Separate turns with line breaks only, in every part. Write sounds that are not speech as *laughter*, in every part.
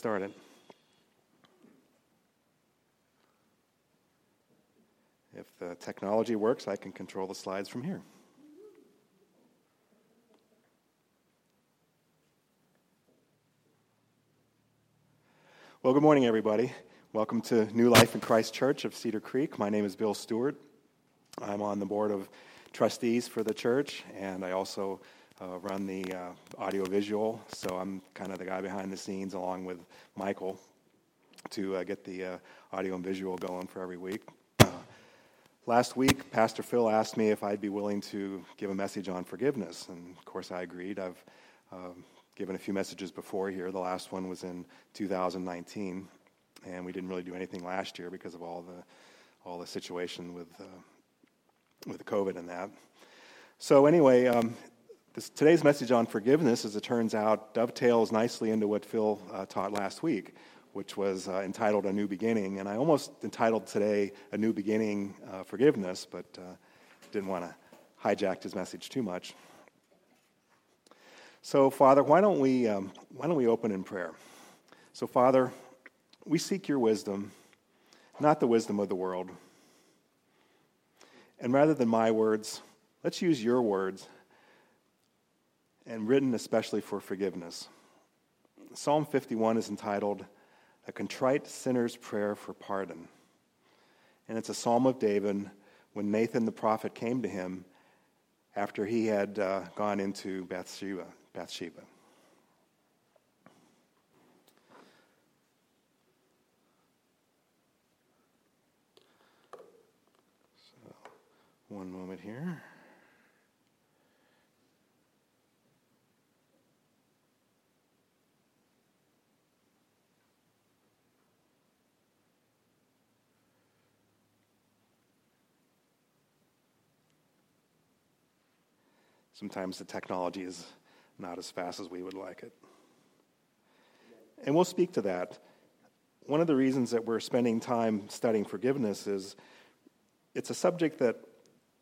started. If the technology works, I can control the slides from here. Well, good morning, everybody. Welcome to New Life in Christ Church of Cedar Creek. My name is Bill Stewart. I'm on the board of trustees for the church, and I also uh, run the uh, audiovisual. So I'm kind of the guy behind the scenes, along with Michael, to uh, get the uh, audio and visual going for every week. Last week, Pastor Phil asked me if I'd be willing to give a message on forgiveness, and of course I agreed. I've um, given a few messages before here. The last one was in 2019, and we didn't really do anything last year because of all the all the situation with uh, with COVID and that. So anyway, um, this, today's message on forgiveness, as it turns out, dovetails nicely into what Phil uh, taught last week, which was uh, entitled A New Beginning. And I almost entitled today A New Beginning uh, Forgiveness, but uh, didn't want to hijack his message too much. So, Father, why don't we, um, why don't we open in prayer? So, Father, we seek your wisdom, not the wisdom of the world. And rather than my words, let's use your words and written especially for forgiveness. Psalm 51 is entitled A Contrite Sinner's Prayer for Pardon. And it's a psalm of David when Nathan the prophet came to him after he had uh, gone into Bathsheba. Bathsheba. So, one moment here. Sometimes the technology is not as fast as we would like it. And we'll speak to that. One of the reasons that we're spending time studying forgiveness is it's a subject that,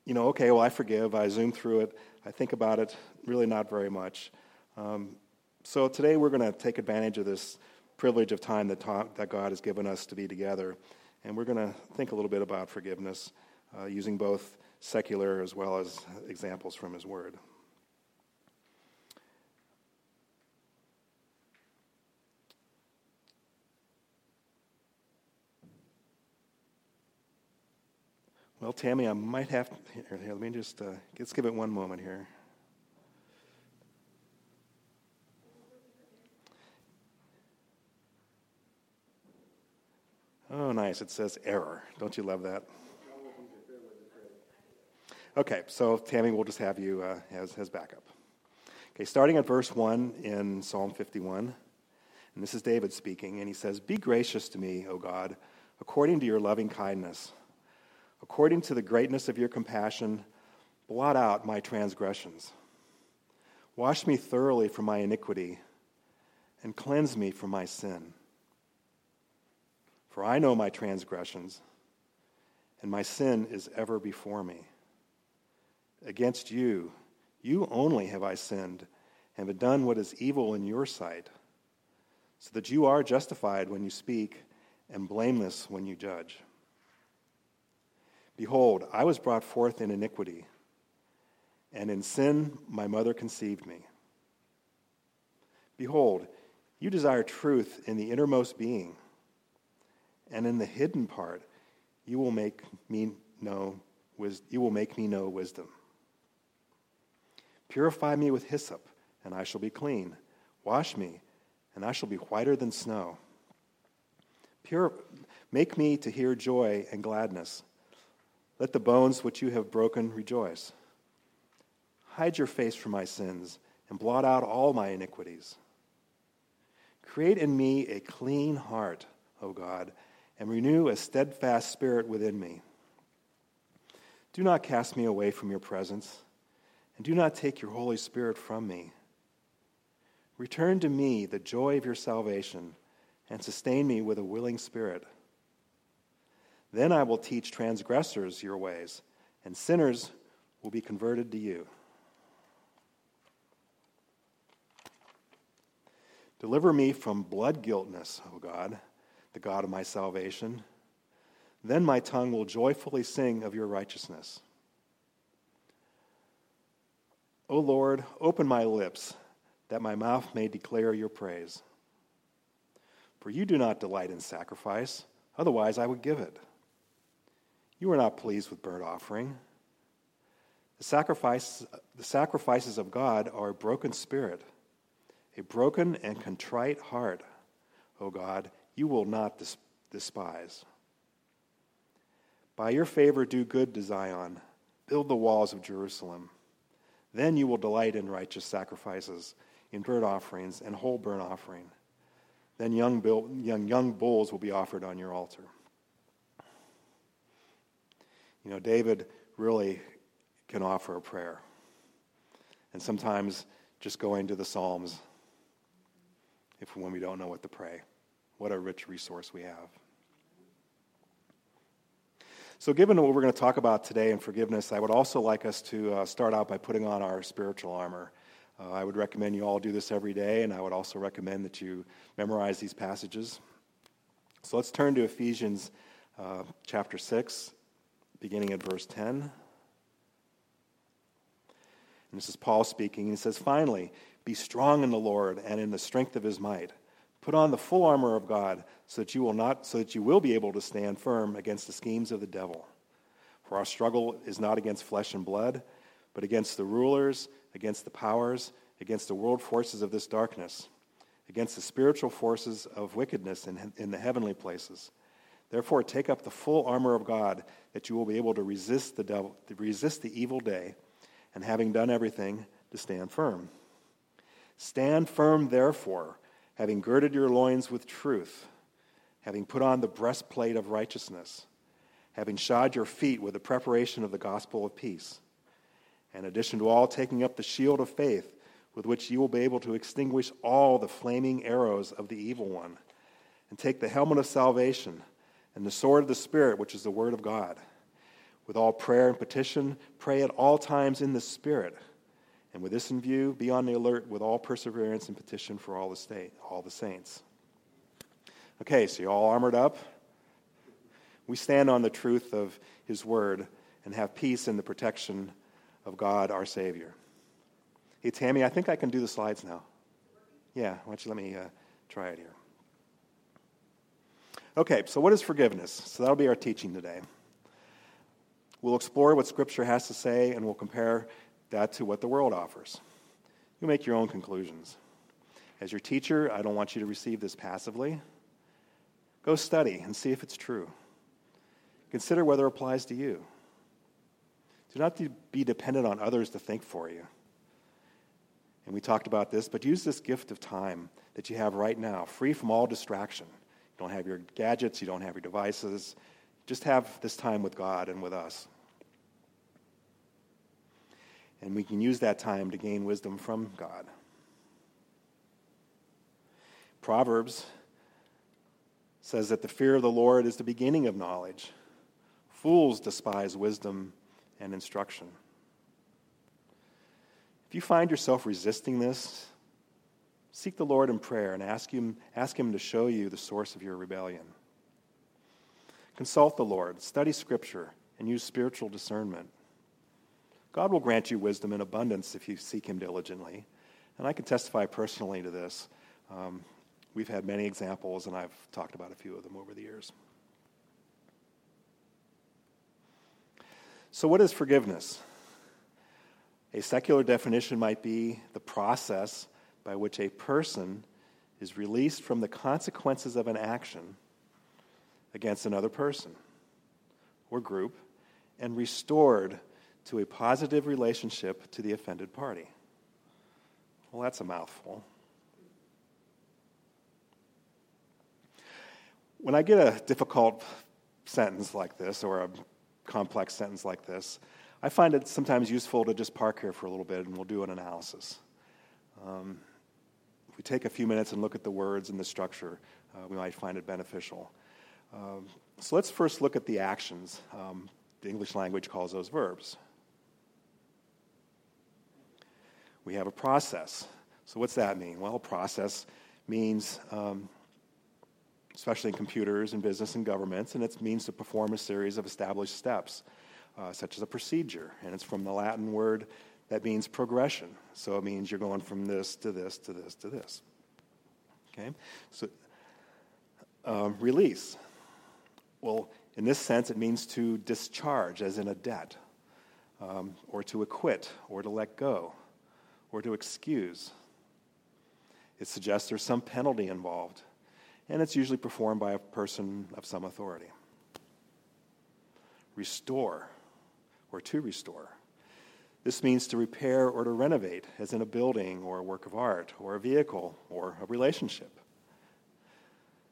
you know, okay, well, I forgive, I zoom through it, I think about it, really not very much. Um, so today we're going to take advantage of this privilege of time that, ta- that God has given us to be together, and we're going to think a little bit about forgiveness uh, using both secular as well as examples from His Word. Well, Tammy, I might have to. Here, here let me just, uh, let's give it one moment here. Oh, nice. It says error. Don't you love that? Okay, so Tammy, we'll just have you uh, as, as backup. Okay, starting at verse 1 in Psalm 51, and this is David speaking, and he says, Be gracious to me, O God, according to your loving kindness According to the greatness of your compassion, blot out my transgressions. Wash me thoroughly from my iniquity and cleanse me from my sin. For I know my transgressions, and my sin is ever before me. Against you, you only have I sinned and have done what is evil in your sight, so that you are justified when you speak and blameless when you judge. Behold, I was brought forth in iniquity, and in sin my mother conceived me. Behold, you desire truth in the innermost being, and in the hidden part you will make me know you will make me know wisdom. Purify me with hyssop, and I shall be clean. Wash me, and I shall be whiter than snow. Pure, make me to hear joy and gladness let the bones which you have broken rejoice. Hide your face from my sins and blot out all my iniquities. Create in me a clean heart, O God, and renew a steadfast spirit within me. Do not cast me away from your presence, and do not take your Holy Spirit from me. Return to me the joy of your salvation, and sustain me with a willing spirit. Then I will teach transgressors your ways, and sinners will be converted to you. Deliver me from blood guiltness, O God, the God of my salvation. Then my tongue will joyfully sing of your righteousness. O Lord, open my lips, that my mouth may declare your praise. For you do not delight in sacrifice, otherwise I would give it. You are not pleased with burnt offering. The, sacrifice, the sacrifices of God are a broken spirit a broken and contrite heart, O God, you will not despise. By your favor, do good to Zion, build the walls of Jerusalem. Then you will delight in righteous sacrifices, in burnt offerings and whole burnt offering. Then young, young, young bulls will be offered on your altar. You know, David really can offer a prayer. And sometimes just going to the Psalms if when we don't know what to pray. What a rich resource we have. So, given what we're going to talk about today in forgiveness, I would also like us to uh, start out by putting on our spiritual armor. Uh, I would recommend you all do this every day, and I would also recommend that you memorize these passages. So, let's turn to Ephesians uh, chapter 6, beginning at verse 10. And this is Paul speaking. He says, Finally, be strong in the Lord and in the strength of his might. Put on the full armor of God so that you will not so that you will be able to stand firm against the schemes of the devil. For our struggle is not against flesh and blood, but against the rulers, against the powers, against the world forces of this darkness, against the spiritual forces of wickedness in, in the heavenly places. Therefore, take up the full armor of God that you will be able to resist the devil, to resist the evil day, and having done everything, to stand firm. Stand firm, therefore, having girded your loins with truth, having put on the breastplate of righteousness, having shod your feet with the preparation of the gospel of peace. In addition to all, taking up the shield of faith, with which you will be able to extinguish all the flaming arrows of the evil one, and take the helmet of salvation and the sword of the Spirit, which is the word of God. With all prayer and petition, pray at all times in the Spirit and with this in view, be on the alert with all perseverance and petition for all the state, all the saints. Okay, so you're all armored up? We stand on the truth of his word and have peace in the protection of God our Savior. Hey, Tammy, I think I can do the slides now. Yeah, why don't you let me uh, try it here? Okay, so what is forgiveness? So that'll be our teaching today. We'll explore what Scripture has to say and we'll compare that to what the world offers. You make your own conclusions. As your teacher, I don't want you to receive this passively. Go study and see if it's true. Consider whether it applies to you. Do not be dependent on others to think for you. And we talked about this, but use this gift of time that you have right now, free from all distraction. You don't have your gadgets, you don't have your devices. Just have this time with God and with us. And we can use that time to gain wisdom from God. Proverbs says that the fear of the Lord is the beginning of knowledge. Fools despise wisdom and instruction. If you find yourself resisting this, seek the Lord in prayer and ask him, ask him to show you the source of your rebellion. Consult the Lord, study Scripture, and use spiritual discernment. God will grant you wisdom in abundance if you seek Him diligently. And I can testify personally to this. Um, we've had many examples, and I've talked about a few of them over the years. So, what is forgiveness? A secular definition might be the process by which a person is released from the consequences of an action against another person or group and restored to a positive relationship to the offended party. Well, that's a mouthful. When I get a difficult sentence like this or a complex sentence like this, I find it sometimes useful to just park here for a little bit and we'll do an analysis. Um, if we take a few minutes and look at the words and the structure, uh, we might find it beneficial. Um, so let's first look at the actions. Um, the English language calls those verbs. We have a process. So, what's that mean? Well, process means, um, especially in computers and business and governments, and it means to perform a series of established steps, uh, such as a procedure. And it's from the Latin word that means progression. So it means you're going from this to this to this to this. Okay? So, um, release. Well, in this sense, it means to discharge, as in a debt, um, or to acquit, or to let go, or to excuse. It suggests there's some penalty involved, and it's usually performed by a person of some authority. Restore, or to restore. This means to repair or to renovate, as in a building or a work of art or a vehicle or a relationship,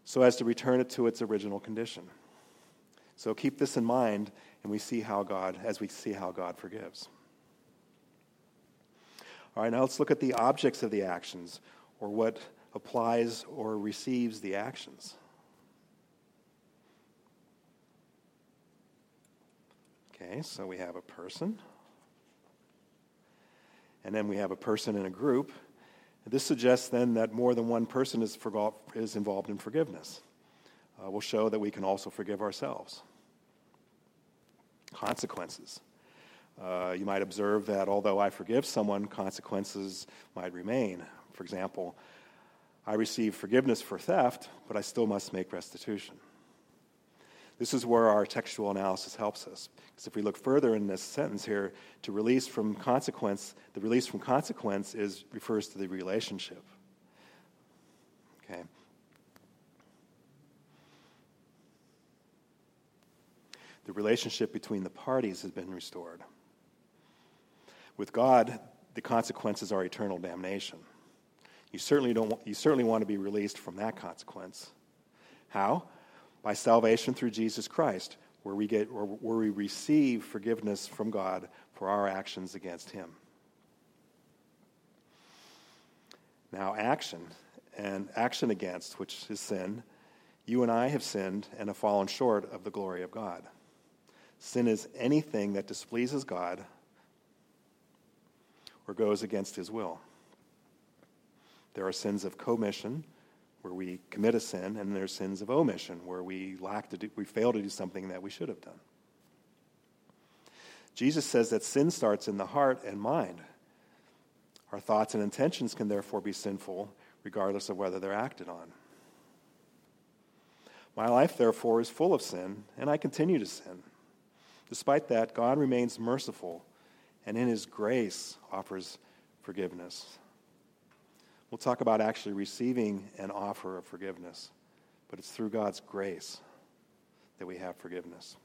so as to return it to its original condition. So keep this in mind, and we see how God, as we see how God forgives. All right, now let's look at the objects of the actions, or what applies or receives the actions. Okay, so we have a person, and then we have a person in a group. This suggests then that more than one person is, forgot, is involved in forgiveness. Uh, will show that we can also forgive ourselves. Consequences. Uh, you might observe that although I forgive someone, consequences might remain. For example, I receive forgiveness for theft, but I still must make restitution. This is where our textual analysis helps us. Because if we look further in this sentence here, to release from consequence, the release from consequence is refers to the relationship. Okay. The relationship between the parties has been restored. With God, the consequences are eternal damnation. You certainly, don't, you certainly want to be released from that consequence. How? By salvation through Jesus Christ, where we, get, where we receive forgiveness from God for our actions against Him. Now, action and action against, which is sin, you and I have sinned and have fallen short of the glory of God. Sin is anything that displeases God or goes against his will. There are sins of commission, where we commit a sin, and there are sins of omission, where we lack to do, we fail to do something that we should have done. Jesus says that sin starts in the heart and mind. Our thoughts and intentions can therefore be sinful, regardless of whether they're acted on. My life, therefore, is full of sin, and I continue to sin. Despite that, God remains merciful and in His grace offers forgiveness. We'll talk about actually receiving an offer of forgiveness, but it's through God's grace that we have forgiveness.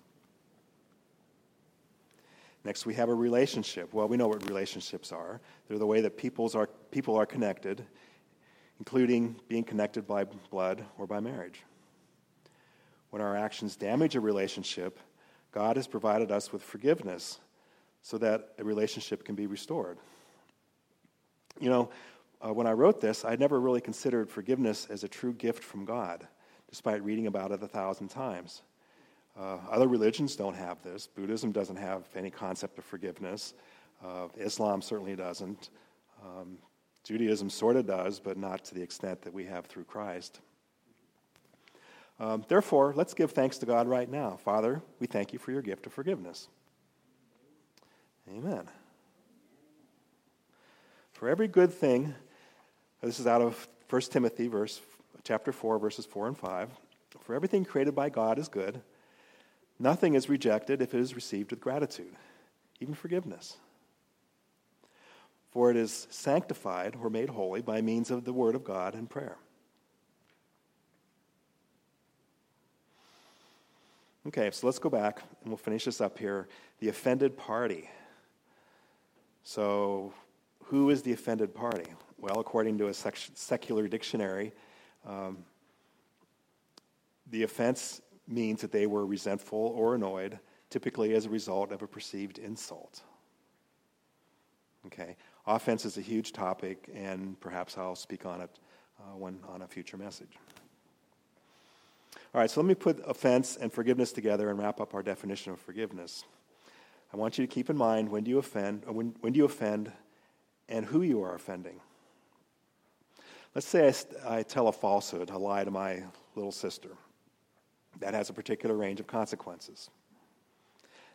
Next, we have a relationship. Well, we know what relationships are. They're the way that people's are, people are connected, including being connected by blood or by marriage. When our actions damage a relationship, God has provided us with forgiveness so that a relationship can be restored. You know, uh, when I wrote this, I'd never really considered forgiveness as a true gift from God, despite reading about it a thousand times. Uh, other religions don't have this. Buddhism doesn't have any concept of forgiveness. Uh, Islam certainly doesn't. Um, Judaism sort of does, but not to the extent that we have through Christ. Um, therefore, let's give thanks to God right now. Father, we thank you for your gift of forgiveness. Amen. For every good thing, this is out of 1 Timothy verse chapter 4 verses 4 and 5. For everything created by God is good. Nothing is rejected if it is received with gratitude, even forgiveness. For it is sanctified or made holy by means of the word of God and prayer. Okay, so let's go back and we'll finish this up here. The offended party. So, who is the offended party? Well, according to a secular dictionary, um, the offense means that they were resentful or annoyed, typically as a result of a perceived insult. Okay, offense is a huge topic, and perhaps I'll speak on it uh, when on a future message. All right, so let me put offense and forgiveness together and wrap up our definition of forgiveness. I want you to keep in mind when do you offend, uh, when, when do you offend, and who you are offending. Let's say I, I tell a falsehood, a lie to my little sister. That has a particular range of consequences.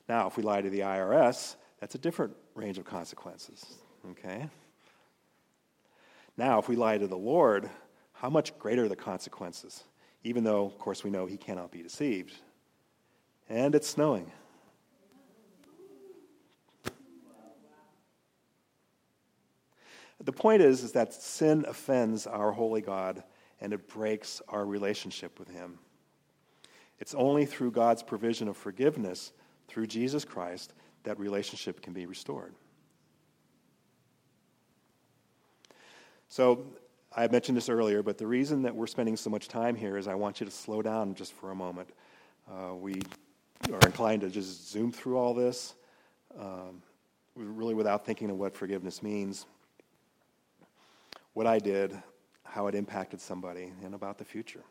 Now, if we lie to the IRS, that's a different range of consequences. Okay? Now, if we lie to the Lord, how much greater the consequences? Even though, of course, we know he cannot be deceived. And it's snowing. The point is, is that sin offends our holy God and it breaks our relationship with him. It's only through God's provision of forgiveness through Jesus Christ that relationship can be restored. So, I mentioned this earlier, but the reason that we're spending so much time here is I want you to slow down just for a moment. Uh, we are inclined to just zoom through all this, um, really without thinking of what forgiveness means, what I did, how it impacted somebody, and about the future.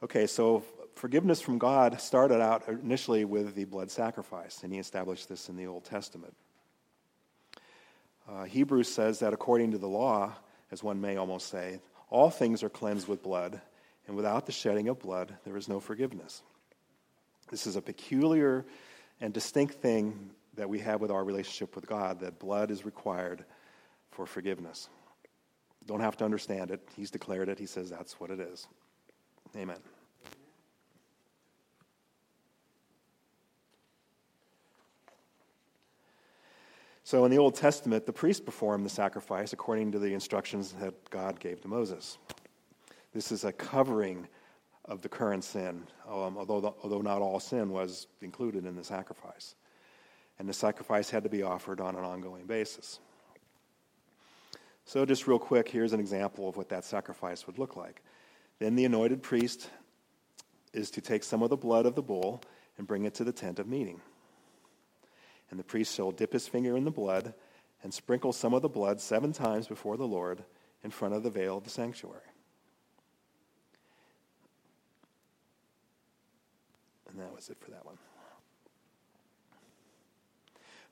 Okay, so forgiveness from God started out initially with the blood sacrifice, and he established this in the Old Testament. Uh, Hebrews says that according to the law, as one may almost say, all things are cleansed with blood, and without the shedding of blood, there is no forgiveness. This is a peculiar and distinct thing that we have with our relationship with God, that blood is required for forgiveness. Don't have to understand it. He's declared it. He says that's what it is. Amen. So in the Old Testament, the priest performed the sacrifice according to the instructions that God gave to Moses. This is a covering of the current sin, um, although, the, although not all sin was included in the sacrifice. And the sacrifice had to be offered on an ongoing basis. So, just real quick, here's an example of what that sacrifice would look like. Then the anointed priest is to take some of the blood of the bull and bring it to the tent of meeting. And the priest shall dip his finger in the blood and sprinkle some of the blood seven times before the Lord in front of the veil of the sanctuary. And that was it for that one.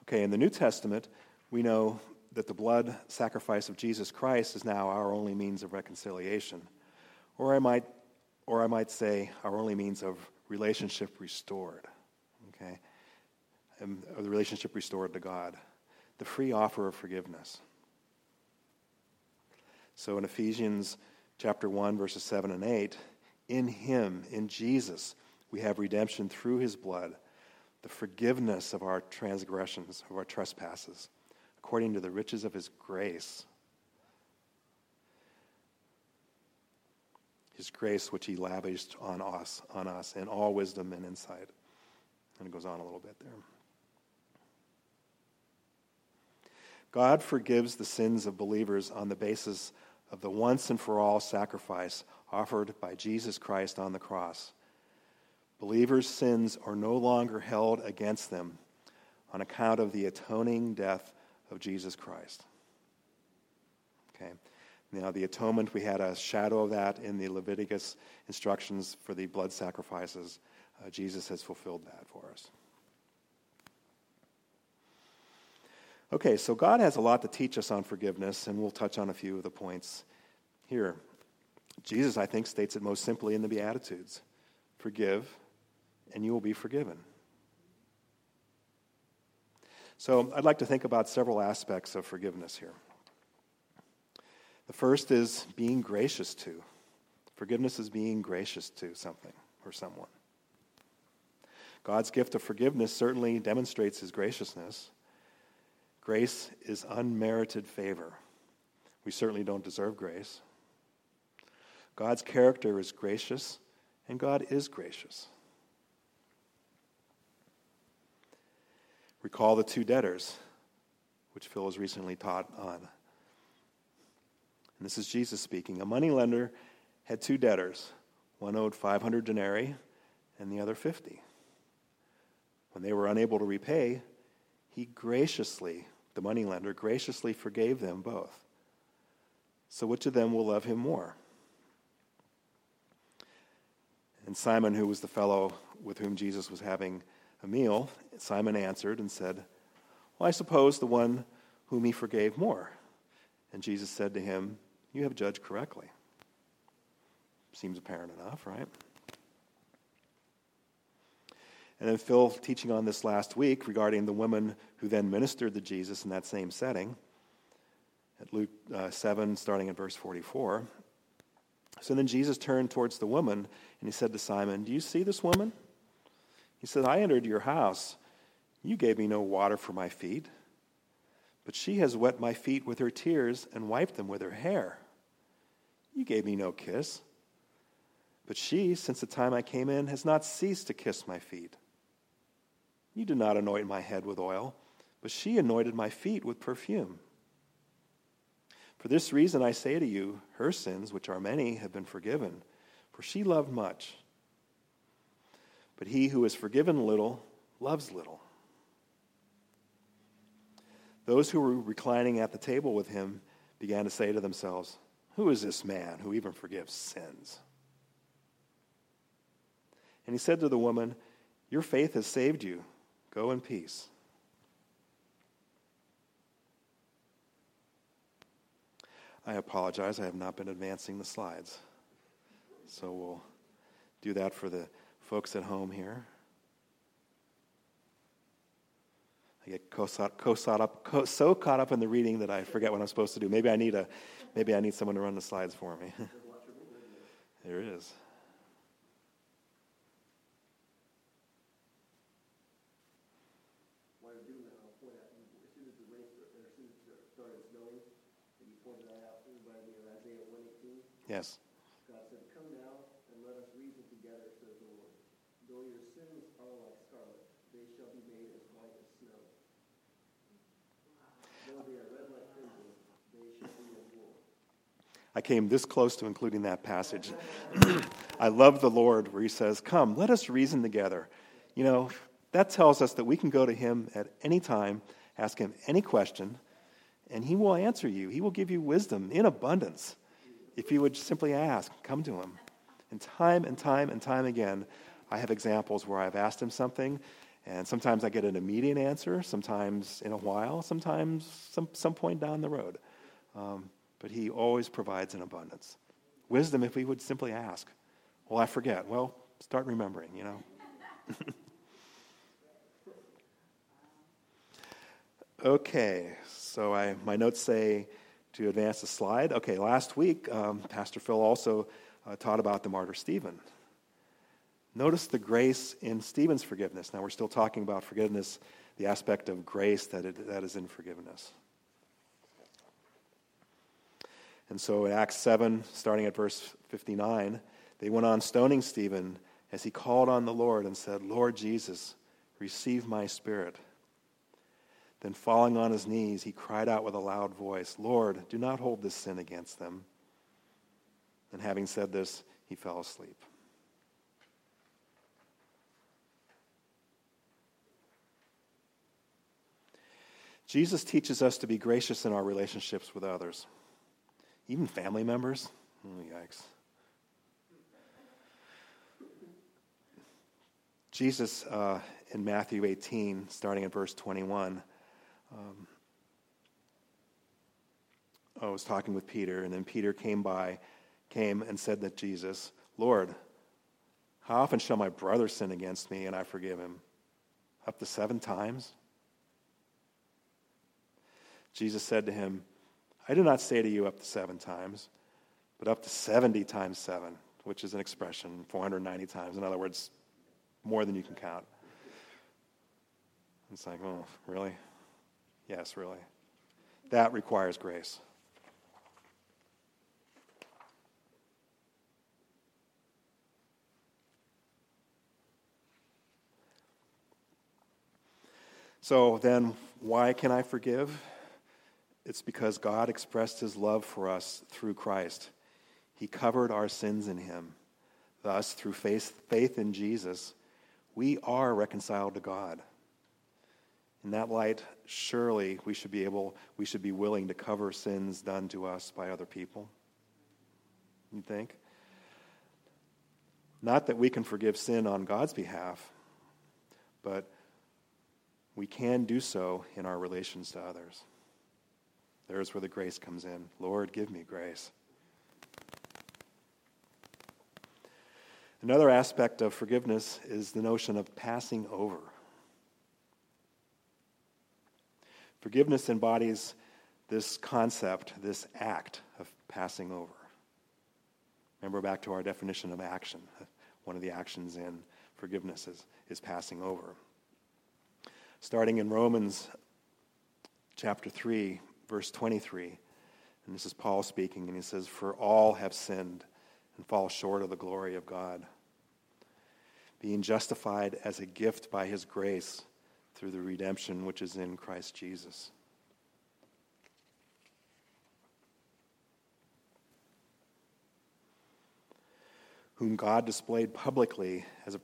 Okay, in the New Testament, we know that the blood sacrifice of Jesus Christ is now our only means of reconciliation. Or I might, or I might say, our only means of relationship restored. Okay? Um, and the relationship restored to God. The free offer of forgiveness. So in Ephesians chapter 1, verses 7 and 8, in him, in Jesus, we have redemption through his blood, the forgiveness of our transgressions, of our trespasses, according to the riches of his grace his grace which he lavished on us, on us in all wisdom and insight. And it goes on a little bit there. God forgives the sins of believers on the basis of the once and for all sacrifice offered by Jesus Christ on the cross. Believers' sins are no longer held against them on account of the atoning death of Jesus Christ. Okay. Now, the atonement, we had a shadow of that in the Leviticus instructions for the blood sacrifices. Uh, Jesus has fulfilled that for us. Okay, so God has a lot to teach us on forgiveness, and we'll touch on a few of the points here. Jesus, I think, states it most simply in the Beatitudes Forgive, and you will be forgiven. So, I'd like to think about several aspects of forgiveness here. The first is being gracious to. Forgiveness is being gracious to something or someone. God's gift of forgiveness certainly demonstrates his graciousness. Grace is unmerited favor. We certainly don't deserve grace. God's character is gracious, and God is gracious. Recall the two debtors, which Phil has recently taught on. And this is Jesus speaking. A moneylender had two debtors. One owed 500 denarii and the other 50. When they were unable to repay, he graciously, the moneylender, graciously forgave them both. So which of them will love him more? And Simon, who was the fellow with whom Jesus was having a meal, Simon answered and said, Well, I suppose the one whom he forgave more. And Jesus said to him, You have judged correctly. Seems apparent enough, right? And then Phil teaching on this last week regarding the woman who then ministered to Jesus in that same setting at Luke uh, 7, starting at verse 44. So then Jesus turned towards the woman and he said to Simon, Do you see this woman? He said, I entered your house. You gave me no water for my feet, but she has wet my feet with her tears and wiped them with her hair. You gave me no kiss, but she, since the time I came in, has not ceased to kiss my feet. You did not anoint my head with oil, but she anointed my feet with perfume. For this reason I say to you, her sins, which are many, have been forgiven, for she loved much. But he who is forgiven little loves little. Those who were reclining at the table with him began to say to themselves, Who is this man who even forgives sins? And he said to the woman, Your faith has saved you. Go in peace. I apologize, I have not been advancing the slides. So we'll do that for the folks at home here. I get up, so caught up in the reading that I forget what I'm supposed to do. Maybe I need a, maybe I need someone to run the slides for me. *laughs* there it is. Yes.
God said, Come now and let us reason together, says the Lord. Though your sins are like scarlet, they shall be made as white as snow. Though they are red like crimson, they shall be as wool.
I came this close to including that passage. *clears throat* I love the Lord where he says, Come, let us reason together. You know, that tells us that we can go to him at any time, ask him any question, and he will answer you. He will give you wisdom in abundance if you would simply ask, come to him. And time and time and time again, I have examples where I've asked him something, and sometimes I get an immediate answer, sometimes in a while, sometimes some, some point down the road. Um, but he always provides in abundance. Wisdom, if we would simply ask. Well, I forget. Well, start remembering, you know. *laughs* okay, so I, my notes say to advance the slide. Okay, last week, um, Pastor Phil also uh, taught about the martyr Stephen. Notice the grace in Stephen's forgiveness. Now, we're still talking about forgiveness, the aspect of grace that, it, that is in forgiveness. And so in Acts 7, starting at verse 59, they went on stoning Stephen as he called on the Lord and said, Lord Jesus, receive my spirit. Then, falling on his knees, he cried out with a loud voice, Lord, do not hold this sin against them. And having said this, he fell asleep. Jesus teaches us to be gracious in our relationships with others, even family members. Oh, yikes. Jesus, uh, in Matthew 18, starting at verse 21, um, I was talking with Peter, and then Peter came by, came and said that Jesus, Lord, how often shall my brother sin against me and I forgive him? Up to seven times? Jesus said to him, I do not say to you up to seven times, but up to 70 times seven, which is an expression, 490 times. In other words, more than you can count. It's like, oh, really? Yes, really. That requires grace. So then, why can I forgive? It's because God expressed his love for us through Christ. He covered our sins in him. Thus, through faith, faith in Jesus, we are reconciled to God. In that light, surely we should be able, we should be willing to cover sins done to us by other people. You think? Not that we can forgive sin on God's behalf, but we can do so in our relations to others. There's where the grace comes in. Lord, give me grace. Another aspect of forgiveness is the notion of passing over. Forgiveness embodies this concept, this act of passing over. Remember back to our definition of action. One of the actions in forgiveness is, is passing over. Starting in Romans chapter 3, verse 23, and this is Paul speaking, and he says, For all have sinned and fall short of the glory of God, being justified as a gift by his grace through the redemption which is in Christ Jesus. Whom God displayed publicly as a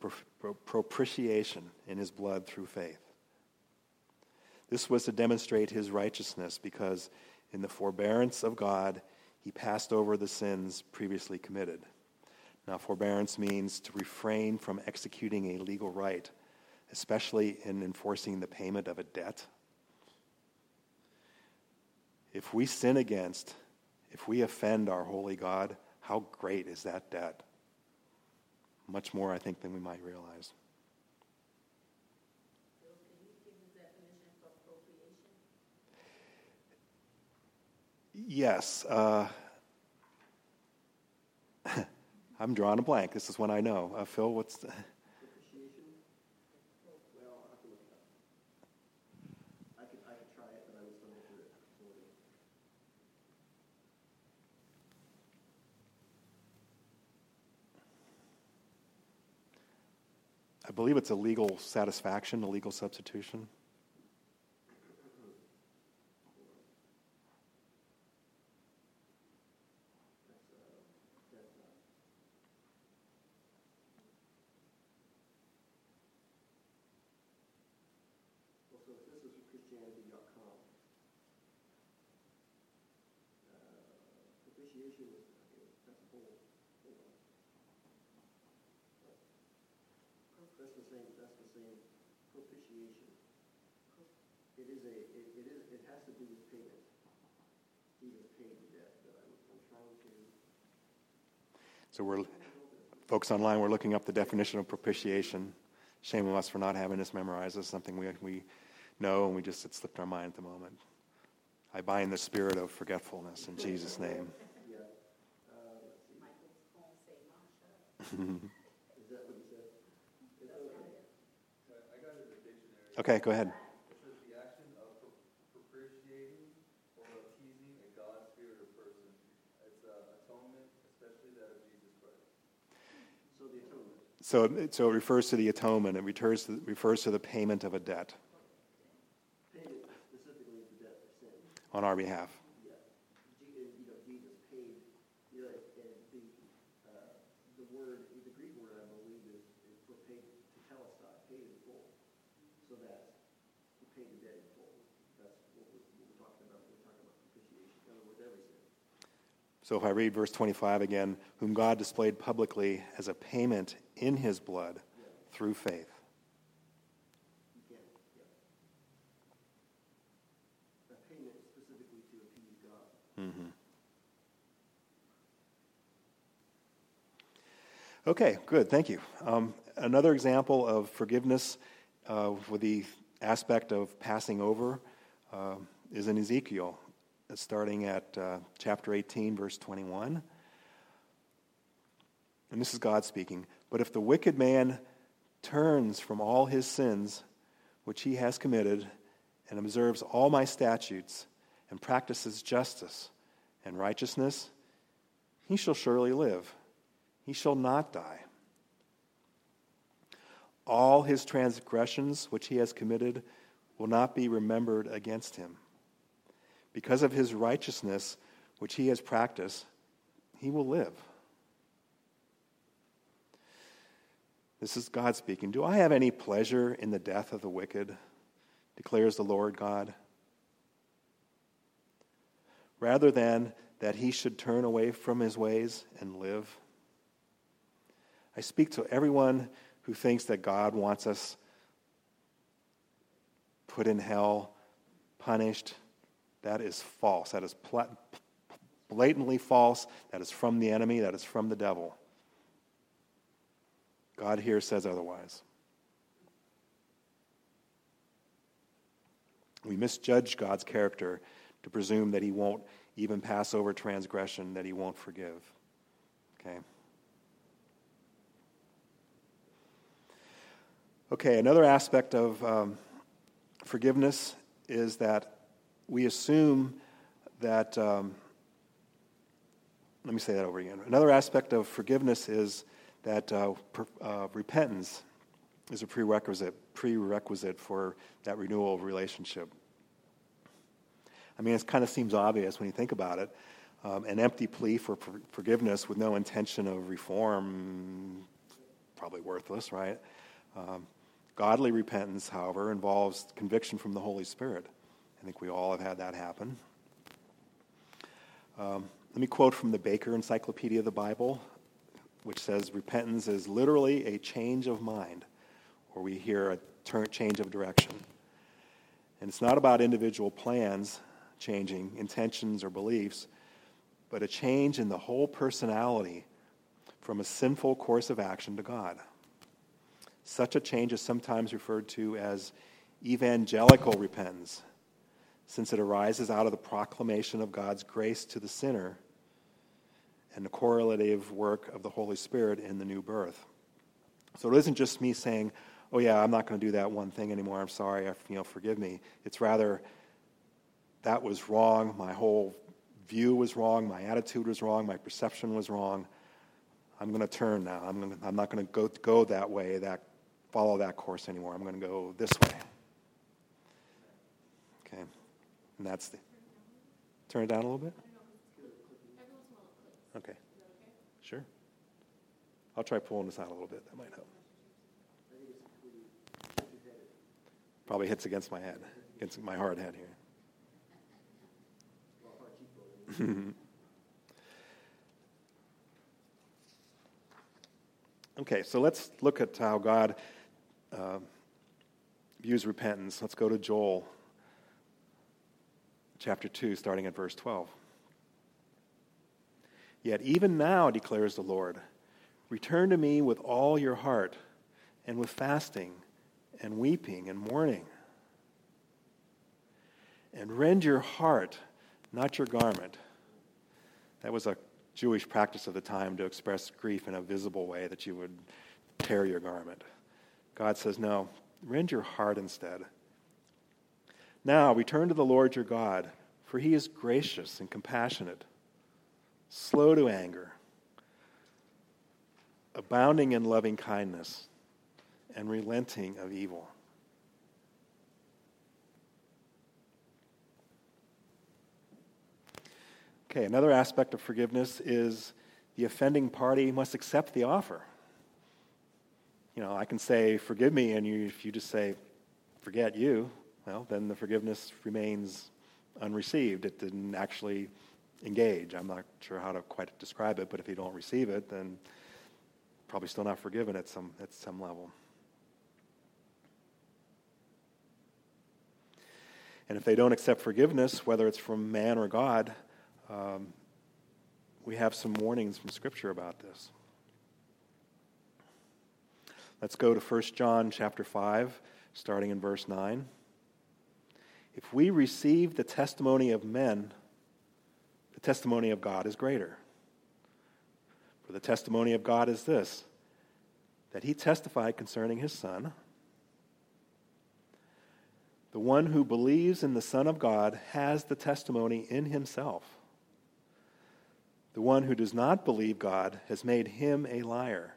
propitiation in his blood through faith. This was to demonstrate his righteousness because in the forbearance of God, he passed over the sins previously committed. Now, forbearance means to refrain from executing a legal right, especially in enforcing the payment of a debt. If we sin against, if we offend our holy God, how great is that debt? Much more, I think, than we might realize. Yes. Uh, *laughs* I'm drawing a blank. This is one I know. Uh, Phil, what's the... I believe it's a legal satisfaction, a legal substitution. So we're, folks online, we're looking up the definition of propitiation. Shame on us for not having this memorized. It's something we, we know and we just, it slipped our mind at the moment. I bind the spirit of forgetfulness in Jesus' name. *laughs* okay, go ahead. So, so it refers to the atonement. It refers to, refers to the payment of a debt. On our behalf. So if I read verse 25 again, whom God displayed publicly as a payment in his blood through faith. Mm-hmm. Okay, good. Thank you. Um, another example of forgiveness uh, with the aspect of passing over uh, is in Ezekiel starting at uh, chapter 18, verse 21. And this is God speaking. But if the wicked man turns from all his sins which he has committed and observes all my statutes and practices justice and righteousness, he shall surely live. He shall not die. All his transgressions which he has committed will not be remembered against him. Because of his righteousness, which he has practiced, he will live. This is God speaking. Do I have any pleasure in the death of the wicked? declares the Lord God. Rather than that he should turn away from his ways and live. I speak to everyone who thinks that God wants us put in hell, punished. That is false. That is blatantly false. That is from the enemy. That is from the devil. God here says otherwise. We misjudge God's character to presume that he won't even pass over transgression, that he won't forgive. Okay? Okay, another aspect of um, forgiveness is that we assume that, um, let me say that over again. Another aspect of forgiveness is that uh, per, uh, repentance is a prerequisite, prerequisite for that renewal of relationship. I mean, it kind of seems obvious when you think about it. Um, an empty plea for forgiveness with no intention of reform, probably worthless, right? Um, godly repentance, however, involves conviction from the Holy Spirit. I think we all have had that happen. Um, let me quote from the Baker Encyclopedia of the Bible, which says repentance is literally a change of mind, or we hear a turn, change of direction. And it's not about individual plans changing, intentions or beliefs, but a change in the whole personality from a sinful course of action to God. Such a change is sometimes referred to as evangelical repentance, since it arises out of the proclamation of God's grace to the sinner and the correlative work of the Holy Spirit in the new birth. So it isn't just me saying, "Oh yeah, I'm not going to do that one thing anymore. I'm sorry. you know, forgive me." It's rather that was wrong. My whole view was wrong. My attitude was wrong. My perception was wrong. I'm going to turn now. I'm, to, I'm not going to go, go that way, that, follow that course anymore. I'm going to go this way. Okay. And that's the. Turn it down a little bit? Okay. Sure. I'll try pulling this out a little bit. That might help. Probably hits against my head, against my hard head here. *laughs* okay, so let's look at how God uh, views repentance. Let's go to Joel chapter 2, starting at verse 12. Yet even now, declares the Lord, return to me with all your heart, and with fasting, and weeping, and mourning. And rend your heart not your garment. That was a Jewish practice of the time to express grief in a visible way that you would tear your garment. God says, No, rend your heart instead. Now return to the Lord your God, for he is gracious and compassionate, slow to anger, abounding in loving kindness, and relenting of evil. Okay, another aspect of forgiveness is the offending party must accept the offer. You know, I can say, forgive me, and you, if you just say, forget you, well, then the forgiveness remains unreceived. It didn't actually engage. I'm not sure how to quite describe it, but if you don't receive it, then probably still not forgiven at some, at some level. And if they don't accept forgiveness, whether it's from man or God, um, we have some warnings from Scripture about this. Let's go to 1 John chapter 5, starting in verse 9. If we receive the testimony of men, the testimony of God is greater. For the testimony of God is this that he testified concerning his Son. The one who believes in the Son of God has the testimony in himself. The one who does not believe God has made him a liar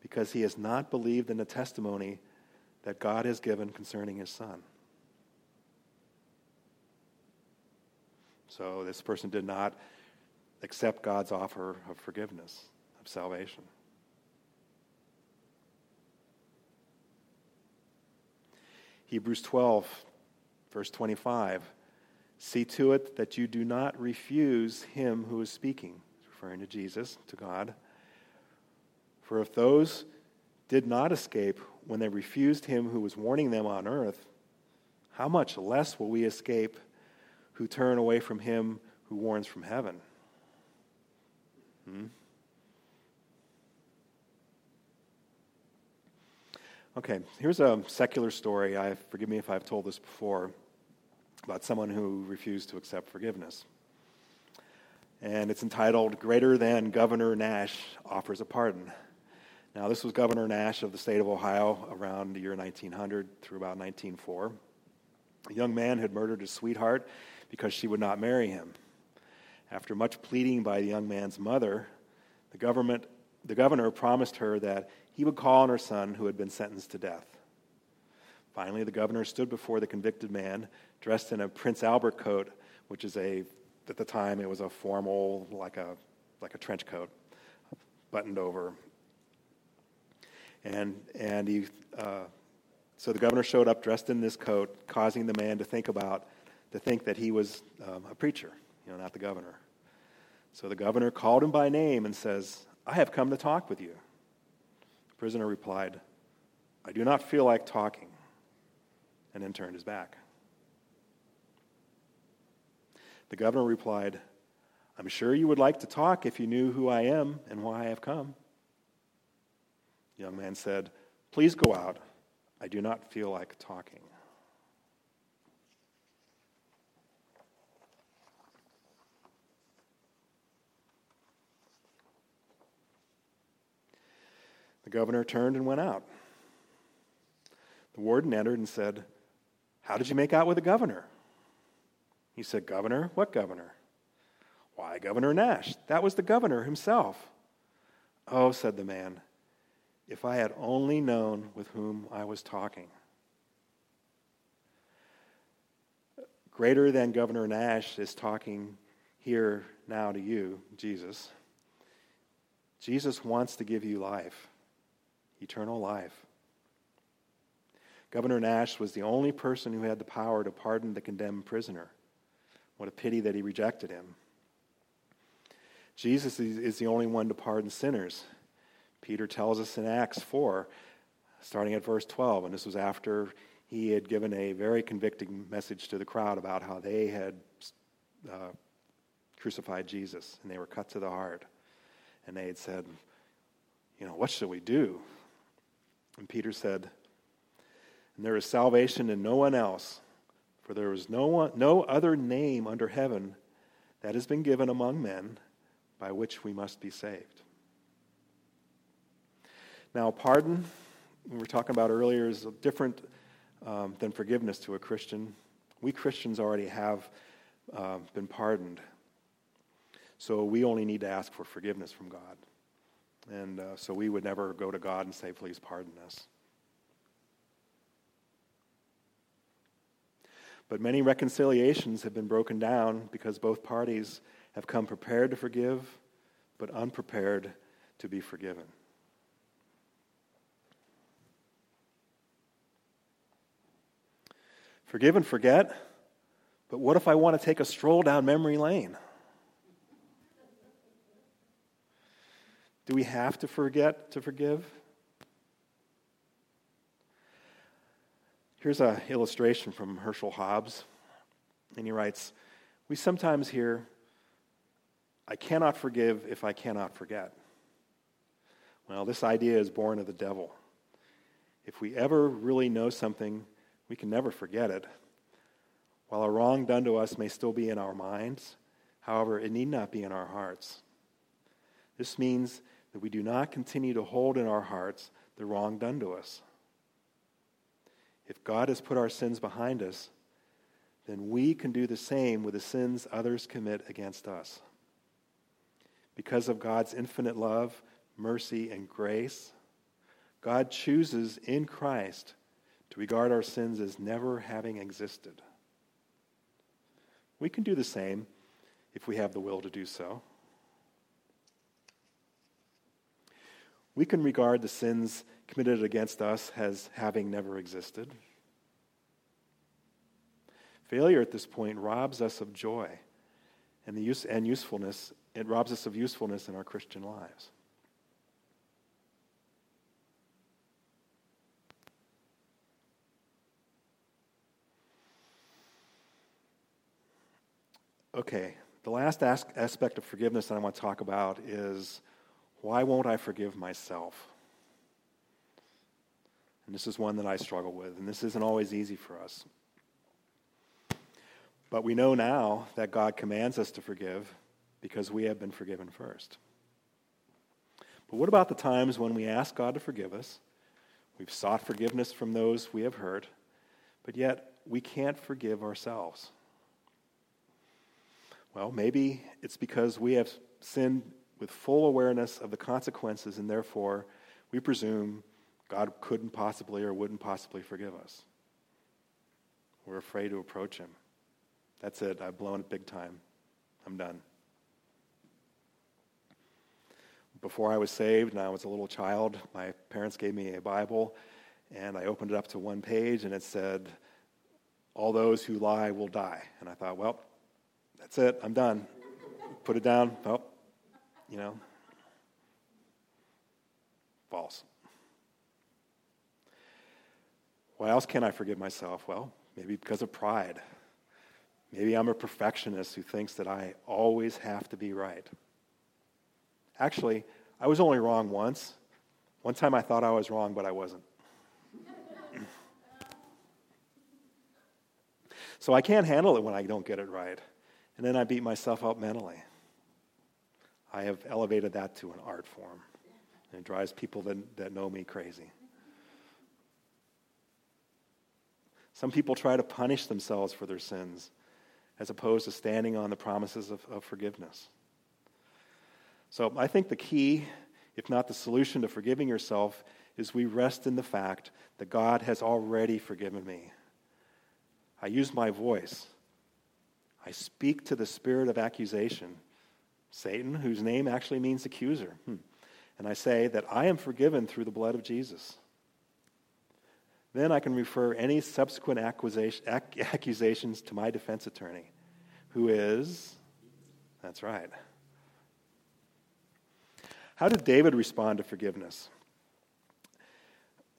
because he has not believed in the testimony that God has given concerning his son. So this person did not accept God's offer of forgiveness, of salvation. Hebrews 12, verse 25 See to it that you do not refuse him who is speaking, referring to Jesus, to God. For if those did not escape when they refused him who was warning them on earth, how much less will we escape who turn away from him who warns from heaven? Hmm? Okay, here's a secular story. I forgive me if I've told this before about someone who refused to accept forgiveness. And it's entitled Greater Than Governor Nash Offers a Pardon. Now, this was Governor Nash of the state of Ohio around the year 1900 through about 1904. A young man had murdered his sweetheart because she would not marry him. After much pleading by the young man's mother, the, government, the governor promised her that he would call on her son who had been sentenced to death. Finally, the governor stood before the convicted man, dressed in a Prince Albert coat, which is a, at the time, it was a formal, like a, like a trench coat, buttoned over. And, and he, uh, so the governor showed up dressed in this coat, causing the man to think about, to think that he was um, a preacher, you know, not the governor. So the governor called him by name and says, I have come to talk with you. The prisoner replied, I do not feel like talking, and then turned his back. The governor replied, I'm sure you would like to talk if you knew who I am and why I have come. The young man said, Please go out. I do not feel like talking. The governor turned and went out. The warden entered and said, How did you make out with the governor? He said, Governor? What governor? Why, Governor Nash. That was the governor himself. Oh, said the man, if I had only known with whom I was talking. Greater than Governor Nash is talking here now to you, Jesus. Jesus wants to give you life eternal life. Governor Nash was the only person who had the power to pardon the condemned prisoner. What a pity that he rejected him. Jesus is the only one to pardon sinners. Peter tells us in Acts 4, starting at verse 12, and this was after he had given a very convicting message to the crowd about how they had uh, crucified Jesus and they were cut to the heart. And they had said, You know, what should we do? And Peter said, And there is salvation in no one else, for there is no, one, no other name under heaven that has been given among men by which we must be saved. Now, pardon, we were talking about earlier, is different um, than forgiveness to a Christian. We Christians already have uh, been pardoned. So we only need to ask for forgiveness from God. And uh, so we would never go to God and say, please pardon us. But many reconciliations have been broken down because both parties have come prepared to forgive, but unprepared to be forgiven. Forgive and forget, but what if I want to take a stroll down memory lane? Do we have to forget to forgive? Here's an illustration from Herschel Hobbs, and he writes We sometimes hear, I cannot forgive if I cannot forget. Well, this idea is born of the devil. If we ever really know something, we can never forget it. While a wrong done to us may still be in our minds, however, it need not be in our hearts. This means that we do not continue to hold in our hearts the wrong done to us. If God has put our sins behind us, then we can do the same with the sins others commit against us. Because of God's infinite love, mercy, and grace, God chooses in Christ to regard our sins as never having existed. We can do the same if we have the will to do so. we can regard the sins committed against us as having never existed. Failure at this point robs us of joy and, the use, and usefulness. It robs us of usefulness in our Christian lives. Okay, the last aspect of forgiveness that I want to talk about is why won't I forgive myself? And this is one that I struggle with, and this isn't always easy for us. But we know now that God commands us to forgive because we have been forgiven first. But what about the times when we ask God to forgive us? We've sought forgiveness from those we have hurt, but yet we can't forgive ourselves. Well, maybe it's because we have sinned with full awareness of the consequences, and therefore we presume God couldn't possibly or wouldn't possibly forgive us. We're afraid to approach Him. That's it. I've blown it big time. I'm done. Before I was saved and I was a little child, my parents gave me a Bible, and I opened it up to one page, and it said, All those who lie will die. And I thought, well, that's it. I'm done. Put it down. Oh, you know, false. Why else can't I forgive myself? Well, maybe because of pride. Maybe I'm a perfectionist who thinks that I always have to be right. Actually, I was only wrong once. One time I thought I was wrong, but I wasn't. *laughs* so I can't handle it when I don't get it right. And then I beat myself up mentally. I have elevated that to an art form. And it drives people that, that know me crazy. Some people try to punish themselves for their sins as opposed to standing on the promises of, of forgiveness. So I think the key, if not the solution to forgiving yourself, is we rest in the fact that God has already forgiven me. I use my voice. I speak to the spirit of accusation, Satan, whose name actually means accuser. Hmm. And I say that I am forgiven through the blood of Jesus. Then I can refer any subsequent *laughs* accusations to my defense attorney, who is, that's right. How did David respond to forgiveness?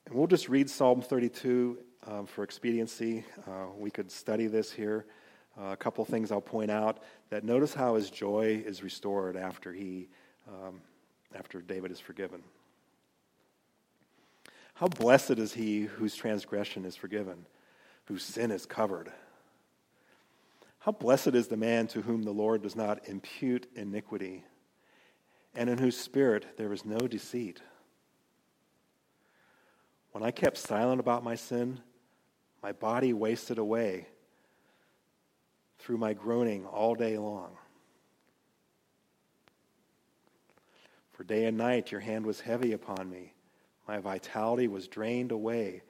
And we'll just read Psalm 32 um, for expediency. Uh, we could study this here. Uh, a couple things I'll point out that notice how his joy is restored after he, um, after David is forgiven. How blessed is he whose transgression is forgiven, whose sin is covered. How blessed is the man to whom the Lord does not impute iniquity, and in whose spirit there is no deceit. When I kept silent about my sin, my body wasted away through my groaning all day long. For day and night your hand was heavy upon me. My vitality was drained away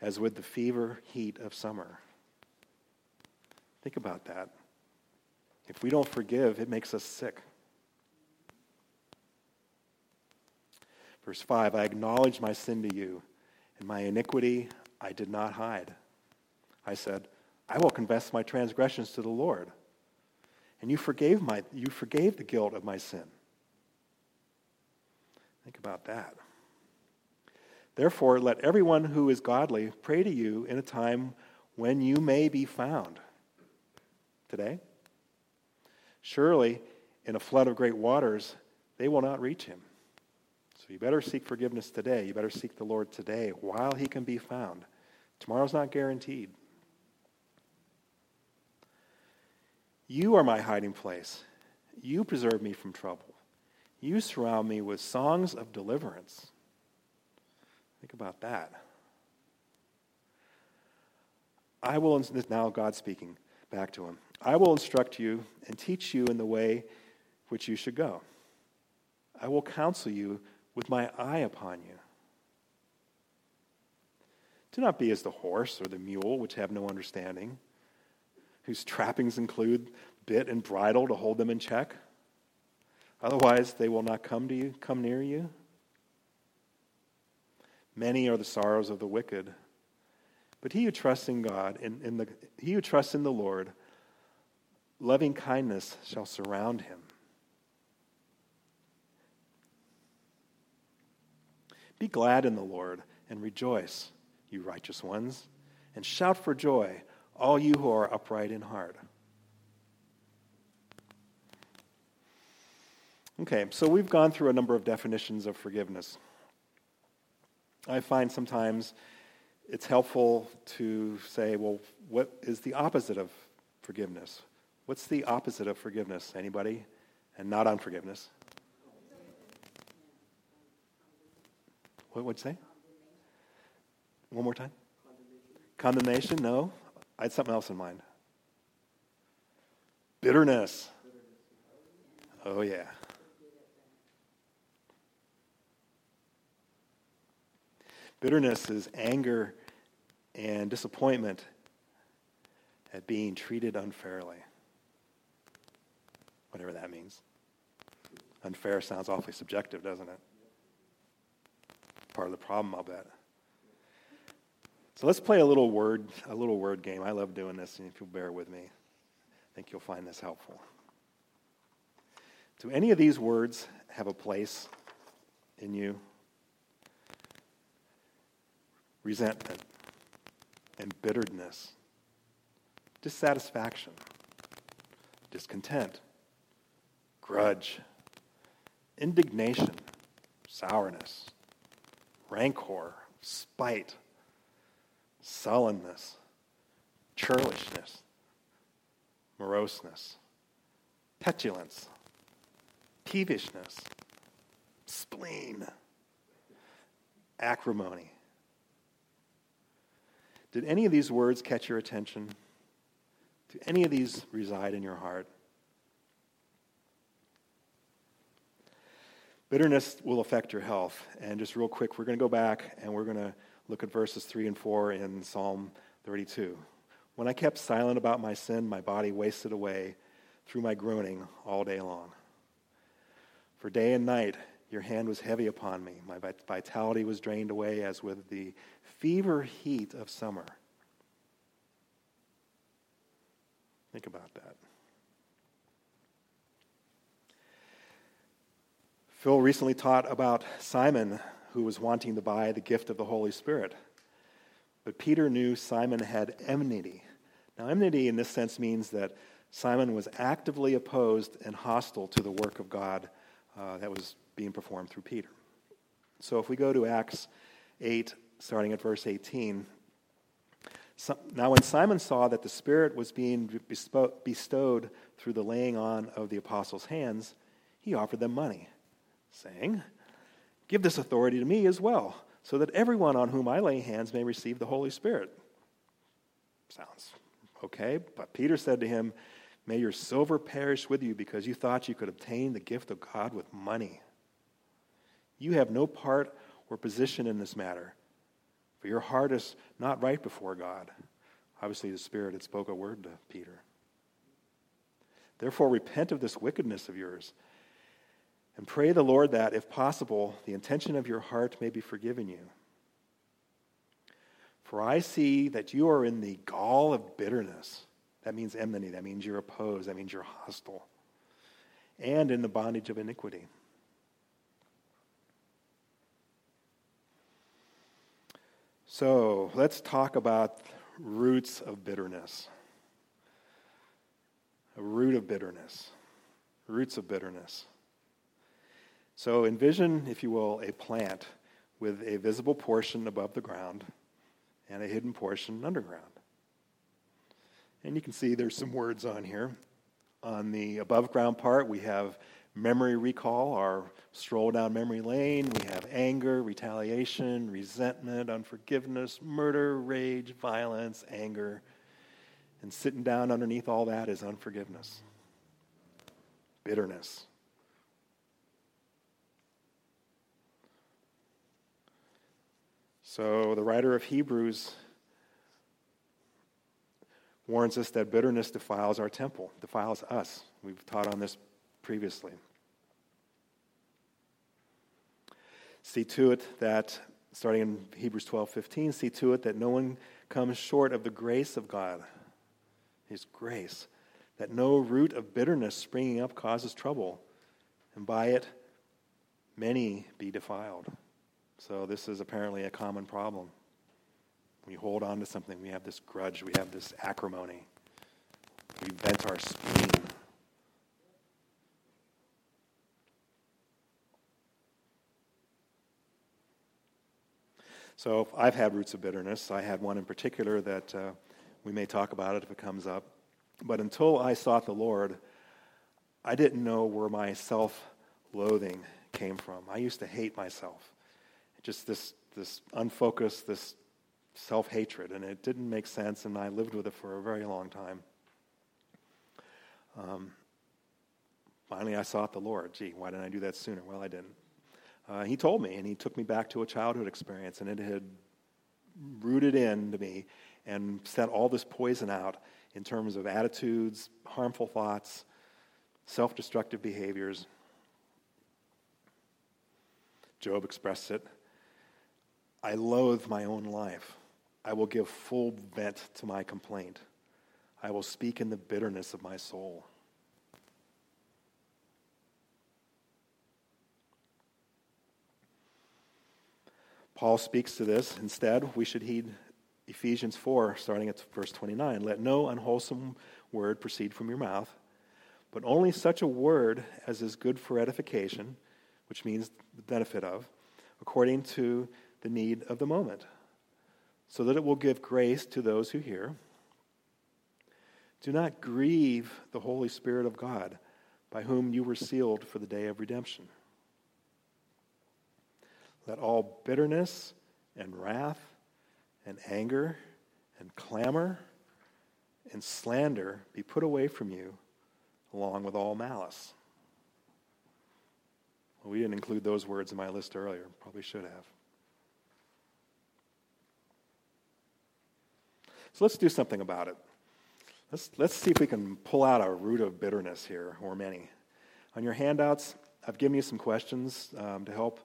as with the fever heat of summer. Think about that. If we don't forgive, it makes us sick. Verse 5 I acknowledged my sin to you, and my iniquity I did not hide. I said, I will confess my transgressions to the Lord. And you forgave, my, you forgave the guilt of my sin. Think about that. Therefore, let everyone who is godly pray to you in a time when you may be found. Today? Surely, in a flood of great waters, they will not reach him. So you better seek forgiveness today. You better seek the Lord today while he can be found. Tomorrow's not guaranteed. You are my hiding place. You preserve me from trouble. You surround me with songs of deliverance. Think about that. I will, now God speaking back to him, I will instruct you and teach you in the way which you should go. I will counsel you with my eye upon you. Do not be as the horse or the mule, which have no understanding, whose trappings include bit and bridle to hold them in check. Otherwise, they will not come to you, come near you. Many are the sorrows of the wicked. But he who trusts in God, in, in the, he who trusts in the Lord, loving kindness shall surround him. Be glad in the Lord and rejoice, you righteous ones, and shout for joy, all you who are upright in heart. Okay, so we've gone through a number of definitions of forgiveness. I find sometimes it's helpful to say, well, what is the opposite of forgiveness? What's the opposite of forgiveness? Anybody? And not unforgiveness. What would you say? One more time. Condemnation? No. I had something else in mind. Bitterness. Oh, yeah. Bitterness is anger and disappointment at being treated unfairly. Whatever that means. Unfair sounds awfully subjective, doesn't it? Part of the problem, I'll bet. So let's play a little word, a little word game. I love doing this, and if you'll bear with me, I think you'll find this helpful. Do any of these words have a place in you? Resentment and bitterness, dissatisfaction, discontent, grudge, indignation, sourness, rancor, spite, sullenness, churlishness, moroseness, petulance, peevishness, spleen, acrimony. Did any of these words catch your attention? Do any of these reside in your heart? Bitterness will affect your health. And just real quick, we're going to go back and we're going to look at verses 3 and 4 in Psalm 32. When I kept silent about my sin, my body wasted away through my groaning all day long. For day and night, your hand was heavy upon me. My vitality was drained away as with the fever heat of summer. Think about that. Phil recently taught about Simon, who was wanting to buy the gift of the Holy Spirit. But Peter knew Simon had enmity. Now, enmity in this sense means that Simon was actively opposed and hostile to the work of God uh, that was being performed through Peter. So, if we go to Acts 8, starting at verse 18, so, now when Simon saw that the Spirit was being bestowed through the laying on of the apostles' hands, he offered them money saying, Give this authority to me as well, so that everyone on whom I lay hands may receive the Holy Spirit. Sounds okay, but Peter said to him, May your silver perish with you because you thought you could obtain the gift of God with money. You have no part or position in this matter, for your heart is not right before God. Obviously, the Spirit had spoke a word to Peter. Therefore, repent of this wickedness of yours and pray the Lord that, if possible, the intention of your heart may be forgiven you. For I see that you are in the gall of bitterness. That means enmity. That means you're opposed. That means you're hostile. And in the bondage of iniquity. So let's talk about roots of bitterness. A root of bitterness. Roots of bitterness. So envision, if you will, a plant with a visible portion above the ground and a hidden portion underground. And you can see there's some words on here. On the above ground part, we have memory recall, our stroll down memory lane. We have anger, retaliation, resentment, unforgiveness, murder, rage, violence, anger. And sitting down underneath all that is unforgiveness, bitterness, So the writer of Hebrews warns us that bitterness defiles our temple, defiles us. We've taught on this previously. See to it that, starting in Hebrews 12 15, see to it that no one comes short of the grace of God, His grace, that no root of bitterness springing up causes trouble, and by it many be defiled. So, this is apparently a common problem. We hold on to something, we have this grudge, we have this acrimony, we vent our spleen. So, I've had roots of bitterness. I had one in particular that uh, we may talk about it if it comes up. But until I sought the Lord, I didn't know where my self loathing came from. I used to hate myself. Just this, this unfocused, this self hatred, and it didn't make sense, and I lived with it for a very long time. Um, finally, I sought the Lord. Gee, why didn't I do that sooner? Well, I didn't. Uh, he told me, and he took me back to a childhood experience, and it had rooted into me and sent all this poison out in terms of attitudes, harmful thoughts, self destructive behaviors. Job expressed it I loathe my own life. I will give full vent to my complaint. I will speak in the bitterness of my soul. Paul speaks to this. Instead, we should heed Ephesians 4, starting at verse 29. Let no unwholesome word proceed from your mouth, but only such a word as is good for edification, which means the benefit of, according to the need of the moment, so that it will give grace to those who hear. Do not grieve the Holy Spirit of God, by whom you were sealed for the day of redemption. Let all bitterness and wrath and anger and clamor and slander be put away from you, along with all malice. Well, we didn't include those words in my list earlier. Probably should have. So let's do something about it. Let's, let's see if we can pull out a root of bitterness here, or many. On your handouts, I've given you some questions um, to help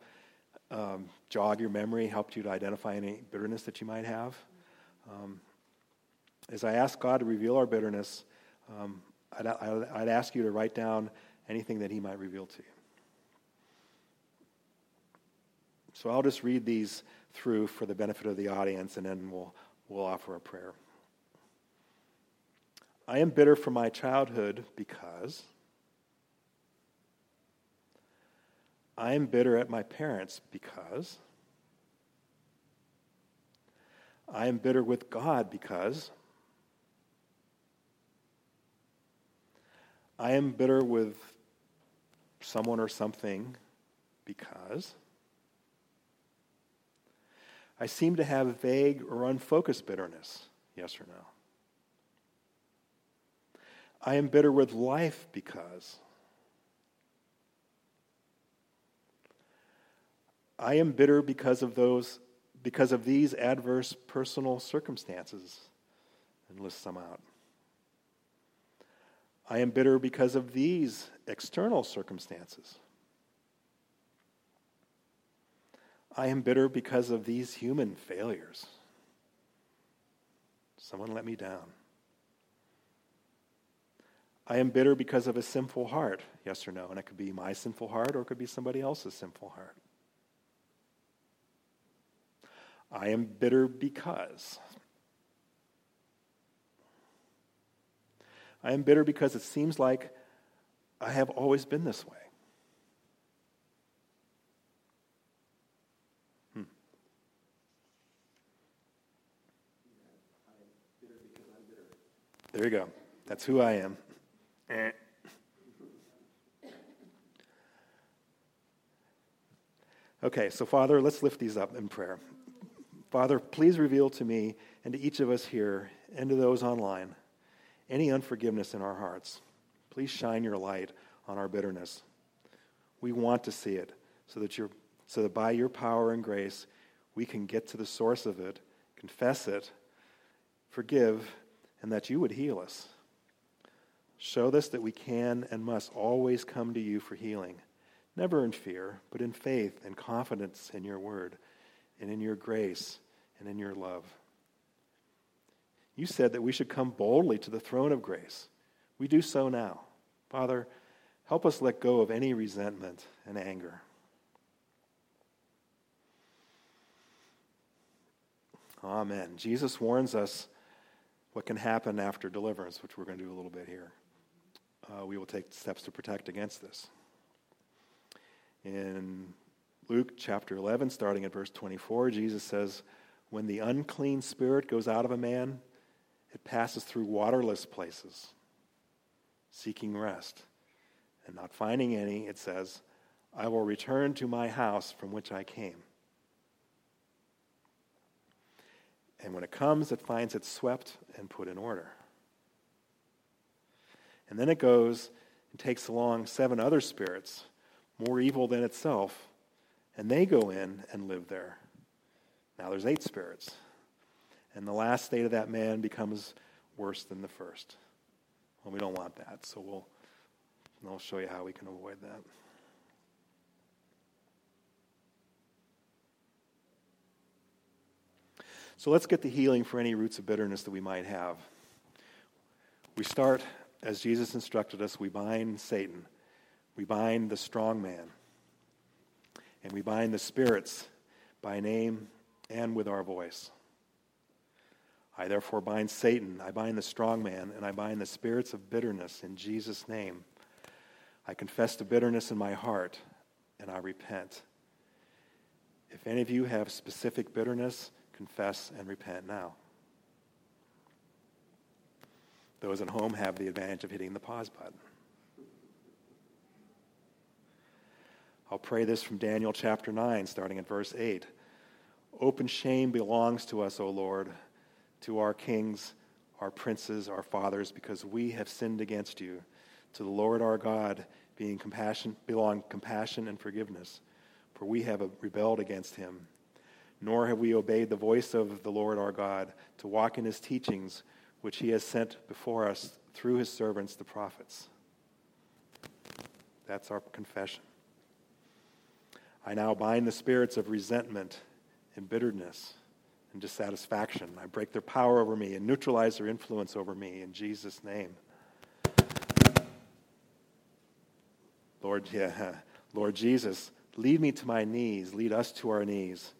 um, jog your memory, helped you to identify any bitterness that you might have. Um, as I ask God to reveal our bitterness, um, I'd, I'd ask you to write down anything that He might reveal to you. So I'll just read these through for the benefit of the audience, and then we'll, we'll offer a prayer. I am bitter from my childhood because. I am bitter at my parents because. I am bitter with God because. I am bitter with someone or something because. I seem to have vague or unfocused bitterness. Yes or no? I am bitter with life because. I am bitter because of those because of these adverse personal circumstances and list some out. I am bitter because of these external circumstances. I am bitter because of these human failures. Someone let me down. I am bitter because of a sinful heart, yes or no? And it could be my sinful heart or it could be somebody else's sinful heart. I am bitter because. I am bitter because it seems like I have always been this way. Hmm. There you go. That's who I am. Eh. Okay, so Father, let's lift these up in prayer. Father, please reveal to me and to each of us here and to those online any unforgiveness in our hearts. Please shine your light on our bitterness. We want to see it so that, you so that by your power and grace, we can get to the source of it, confess it, forgive, and that you would heal us. Show us that we can and must always come to you for healing, never in fear, but in faith and confidence in your word and in your grace and in your love. You said that we should come boldly to the throne of grace. We do so now. Father, help us let go of any resentment and anger. Amen. Jesus warns us what can happen after deliverance, which we're going to do a little bit here. Uh, we will take steps to protect against this. In Luke chapter 11, starting at verse 24, Jesus says, When the unclean spirit goes out of a man, it passes through waterless places, seeking rest. And not finding any, it says, I will return to my house from which I came. And when it comes, it finds it swept and put in order. And then it goes and takes along seven other spirits, more evil than itself, and they go in and live there. Now there's eight spirits. And the last state of that man becomes worse than the first. Well, we don't want that, so we'll, I'll show you how we can avoid that. So let's get the healing for any roots of bitterness that we might have. We start, as Jesus instructed us, we bind Satan, we bind the strong man, and we bind the spirits by name and with our voice. I therefore bind Satan, I bind the strong man, and I bind the spirits of bitterness in Jesus' name. I confess the bitterness in my heart, and I repent. If any of you have specific bitterness, confess, and repent now. Those at home have the advantage of hitting the pause button. I'll pray this from Daniel chapter 9, starting at verse 8. Open shame belongs to us, O Lord, to our kings, our princes, our fathers, because we have sinned against you. To the Lord our God being compassion, belong compassion and forgiveness, for we have rebelled against him nor have we obeyed the voice of the Lord our God to walk in his teachings, which he has sent before us through his servants, the prophets. That's our confession. I now bind the spirits of resentment and bitterness and dissatisfaction. I break their power over me and neutralize their influence over me in Jesus' name. Lord, *laughs* yeah, Lord Jesus, lead me to my knees, lead us to our knees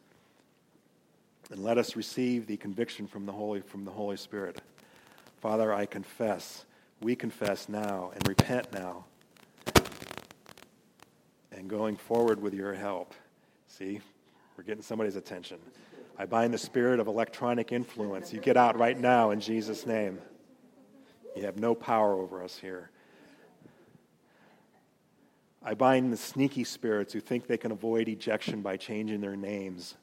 and let us receive the conviction from the Holy, from the Holy Spirit. Father, I confess, we confess now and repent now. And going forward with your help. See, we're getting somebody's attention. I bind the spirit of electronic influence. You get out right now in Jesus' name. You have no power over us here. I bind the sneaky spirits who think they can avoid ejection by changing their names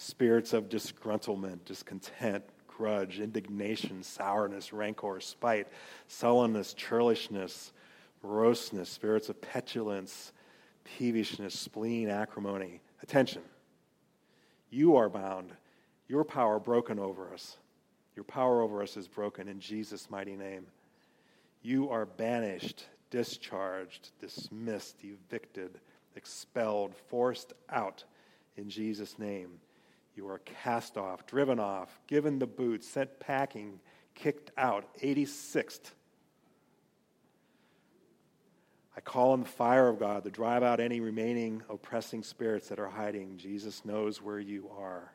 spirits of disgruntlement, discontent, grudge, indignation, sourness, rancor, spite, sullenness, churlishness, moroseness, spirits of petulance, peevishness, spleen, acrimony. Attention. You are bound. Your power broken over us. Your power over us is broken in Jesus' mighty name. You are banished, discharged, dismissed, evicted, expelled, forced out in Jesus' name. You are cast off, driven off, given the boot, sent packing, kicked out. 86th. I call on the fire of God to drive out any remaining oppressing spirits that are hiding. Jesus knows where you are.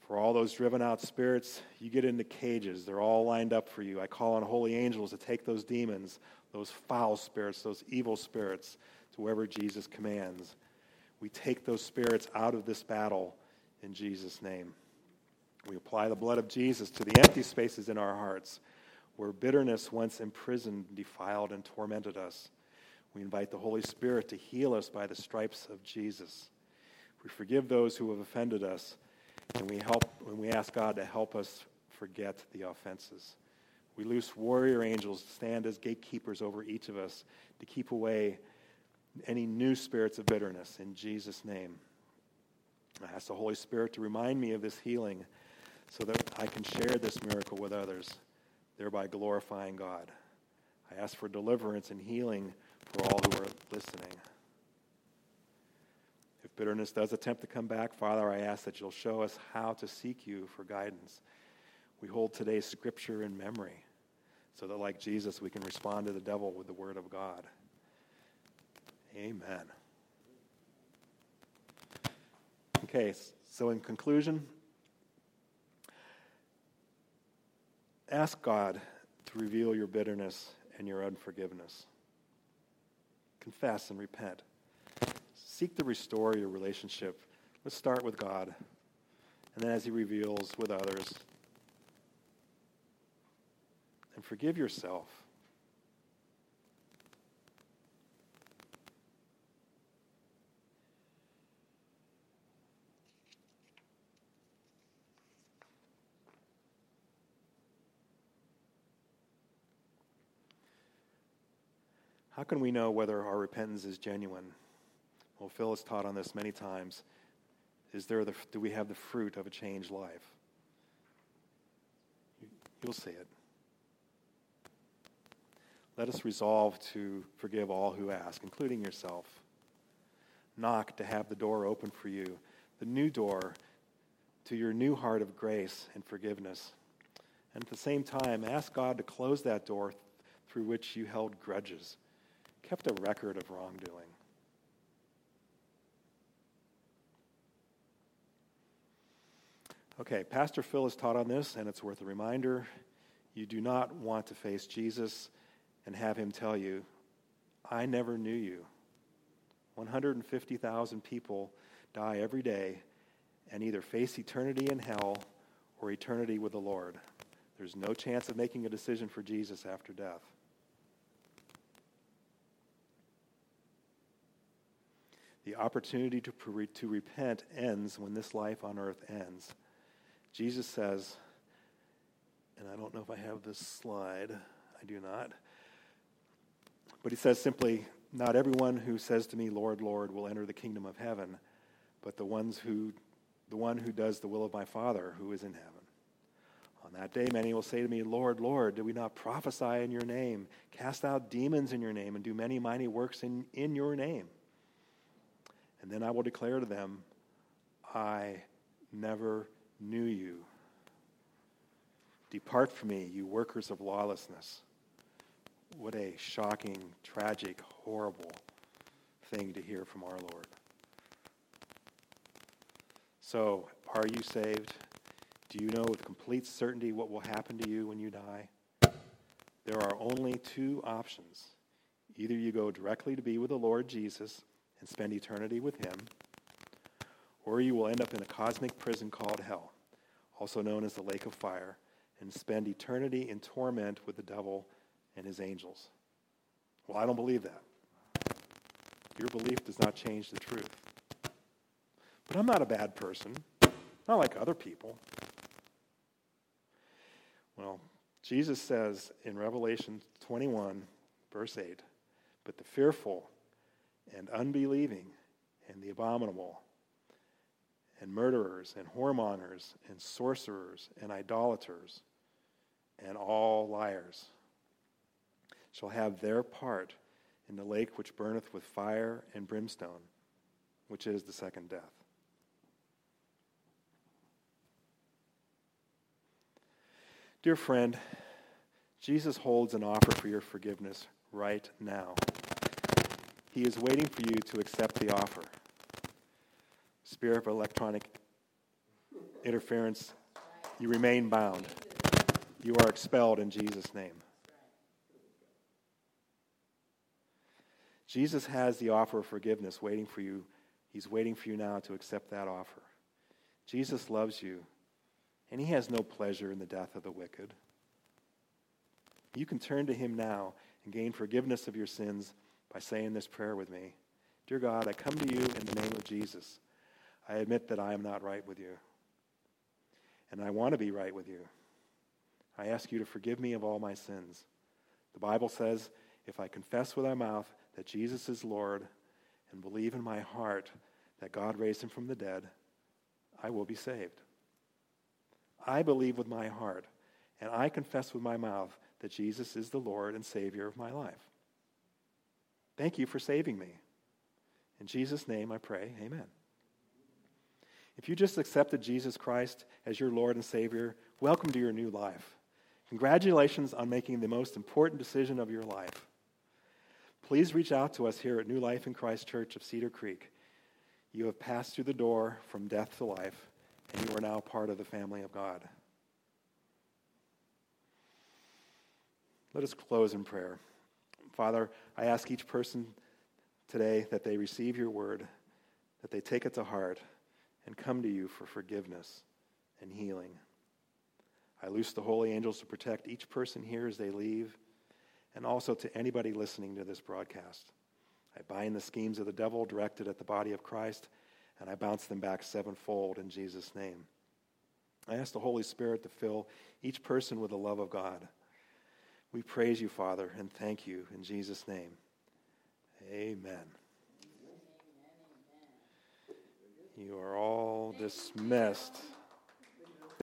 For all those driven out spirits, you get into cages. They're all lined up for you. I call on holy angels to take those demons, those foul spirits, those evil spirits, to wherever Jesus commands we take those spirits out of this battle in Jesus' name. We apply the blood of Jesus to the empty spaces in our hearts where bitterness once imprisoned, defiled, and tormented us. We invite the Holy Spirit to heal us by the stripes of Jesus. We forgive those who have offended us, and we help when we ask God to help us forget the offenses. We loose warrior angels to stand as gatekeepers over each of us to keep away any new spirits of bitterness in Jesus' name. I ask the Holy Spirit to remind me of this healing so that I can share this miracle with others, thereby glorifying God. I ask for deliverance and healing for all who are listening. If bitterness does attempt to come back, Father, I ask that you'll show us how to seek you for guidance. We hold today's scripture in memory so that, like Jesus, we can respond to the devil with the word of God. Amen. Okay, so in conclusion, ask God to reveal your bitterness and your unforgiveness. Confess and repent. seek to restore your relationship. Let's start with God, and then as He reveals with others. And forgive yourself. How can we know whether our repentance is genuine? Well, Phil has taught on this many times. Is there the, do we have the fruit of a changed life? You'll see it. Let us resolve to forgive all who ask, including yourself. Knock to have the door open for you, the new door to your new heart of grace and forgiveness. And at the same time, ask God to close that door through which you held grudges kept a record of wrongdoing. Okay, Pastor Phil has taught on this, and it's worth a reminder. You do not want to face Jesus and have him tell you, I never knew you. 150,000 people die every day and either face eternity in hell or eternity with the Lord. There's no chance of making a decision for Jesus after death. The opportunity to, to repent ends when this life on earth ends. Jesus says, and I don't know if I have this slide, I do not. But he says simply, Not everyone who says to me, Lord, Lord, will enter the kingdom of heaven, but the ones who the one who does the will of my Father who is in heaven. On that day, many will say to me, Lord, Lord, did we not prophesy in your name, cast out demons in your name, and do many mighty works in, in your name? And then I will declare to them, I never knew you. Depart from me, you workers of lawlessness. What a shocking, tragic, horrible thing to hear from our Lord. So, are you saved? Do you know with complete certainty what will happen to you when you die? There are only two options. Either you go directly to be with the Lord Jesus and spend eternity with Him, or you will end up in a cosmic prison called hell, also known as the lake of fire, and spend eternity in torment with the devil and his angels. Well, I don't believe that. Your belief does not change the truth. But I'm not a bad person, not like other people. Well, Jesus says in Revelation 21, verse 8, but the fearful and unbelieving and the abominable and murderers and whoremongers and sorcerers and idolaters and all liars shall have their part in the lake which burneth with fire and brimstone, which is the second death. Dear friend, Jesus holds an offer for your forgiveness right now. He is waiting for you to accept the offer. Spirit of electronic interference, you remain bound. You are expelled in Jesus' name. Jesus has the offer of forgiveness waiting for you. He's waiting for you now to accept that offer. Jesus loves you, and he has no pleasure in the death of the wicked. You can turn to him now and gain forgiveness of your sins by saying this prayer with me Dear God, I come to you in the name of Jesus. I admit that I am not right with you, and I want to be right with you. I ask you to forgive me of all my sins. The Bible says, if I confess with my mouth that Jesus is Lord and believe in my heart that God raised him from the dead, I will be saved. I believe with my heart and I confess with my mouth that Jesus is the Lord and Savior of my life. Thank you for saving me. In Jesus' name I pray, amen. If you just accepted Jesus Christ as your Lord and Savior, welcome to your new life. Congratulations on making the most important decision of your life. Please reach out to us here at New Life in Christ Church of Cedar Creek. You have passed through the door from death to life, and you are now part of the family of God. Let us close in prayer. Father, I ask each person today that they receive your word, that they take it to heart and come to you for forgiveness and healing. I loose the holy angels to protect each person here as they leave, and also to anybody listening to this broadcast. I bind the schemes of the devil directed at the body of Christ, and I bounce them back sevenfold in Jesus' name. I ask the Holy Spirit to fill each person with the love of God. We praise you, Father, and thank you in Jesus' name. Amen. You are all dismissed.